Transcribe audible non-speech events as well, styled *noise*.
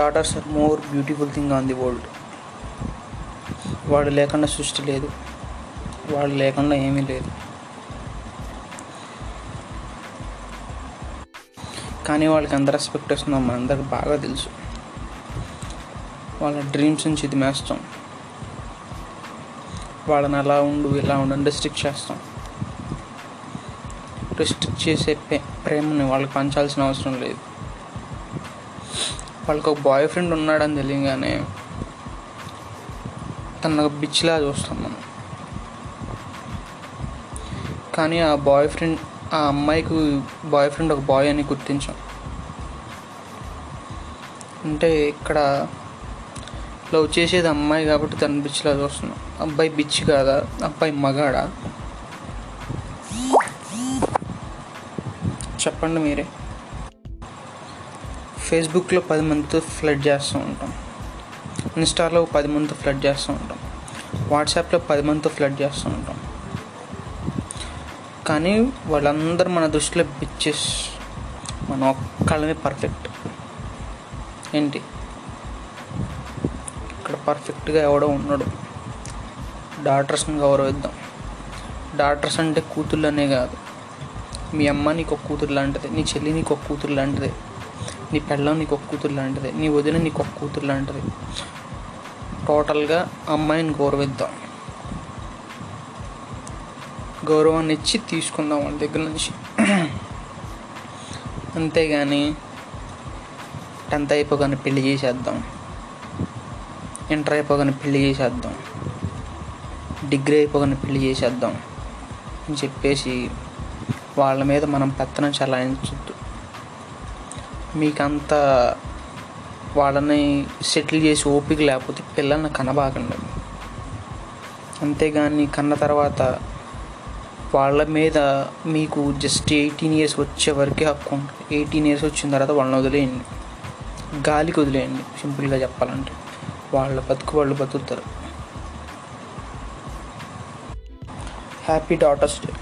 Daughters are more beautiful thing on the world వాడు లేకుండా సృష్టి లేదు. వాడు లేకుండా ఏమీ లేదు. కానీ వాళ్ళకి ఎంత రెస్పెక్ట్ వస్తుందో మనందరికి బాగా తెలుసు. వాళ్ళ డ్రీమ్స్ నుంచి ఇది మేస్తాం. వాళ్ళని అలా ఉండు ఇలా ఉండు అని చేస్తాం. రిస్ట్రిక్ట్ చేసే ప్రే- ప్రేమని వాళ్ళకి పంచాల్సిన అవసరం లేదు. వాళ్ళకి ఒక బాయ్ ఫ్రెండ్ ఉన్నాడని తెలియగానే తన బిచ్లా చూస్తాం మనం. కానీ ఆ బాయ్ ఫ్రెండ్ ఆ అమ్మాయికి బాయ్ ఫ్రెండ్ ఒక బాయ్ అని గుర్తించాం. అంటే ఇక్కడ లవ్ చేసేది అమ్మాయి కాబట్టి తన బిచ్లా చూస్తున్నాం. అబ్బాయి బిచ్ కాదా? అబ్బాయి మగాడా? చెప్పండి మీరే. ఫేస్బుక్లో పది మందితో ఫ్లడ్ చేస్తూ ఉంటాం. ఇన్స్టాలో పది మందితో ఫ్లడ్ చేస్తూ ఉంటాం. వాట్సాప్లో పది మందితో ఫ్లడ్ చేస్తూ ఉంటాం. కానీ వాళ్ళందరూ మన దృష్టిలో బిచ్చెస్ మన ఒక్కళ్ళమే పర్ఫెక్ట్ ఏంటి? ఇక్కడ పర్ఫెక్ట్గా ఎవడో ఉన్నాడు. డాక్టర్స్ని గౌరవిద్దాం. డాక్టర్స్ అంటే కూతుళ్ళనే కాదు. మీ అమ్మ నీకు ఒక కూతురు లాంటిది. నీ చెల్లి నీకు ఒక కూతురు లాంటిది. నీ పెళ్ళం నీకు ఒక కూతురు లాంటిది నీ వదిన నీకు ఒక కూతురు లాంటిది. టోటల్గా అమ్మాయిని గౌరవిద్దాం. గౌరవాన్ని ఇచ్చి తీసుకుందాం వాళ్ళ దగ్గర నుంచి. *clears throat* అంతేగాని టెన్త్ అయిపోగానే పెళ్ళి చేసేద్దాం. ఇంటర్ అయిపోగానే పెళ్ళి చేసేద్దాం. డిగ్రీ అయిపోగానే పెళ్ళి చేసేద్దాం అని చెప్పేసి వాళ్ళ మీద మనం పెత్తనం చలాయించు మీకంత వాళ్ళని సెటిల్ చేసి ఓపిక లేకపోతే పిల్లల్ని కనబాకండి. అంతేగాని కన్న తర్వాత వాళ్ళ మీద మీకు జస్ట్ ఎయిటీన్ ఇయర్స్ వచ్చే వరకే హక్కు ఉంటుంది. ఎయిటీన్ ఇయర్స్ వచ్చిన తర్వాత వాళ్ళని వదిలేయండి. గాలికి వదిలేయండి. సింపుల్గా చెప్పాలంటే. వాళ్ళ బతుకు వాళ్ళు బతుకుతారు. Happy daughters day.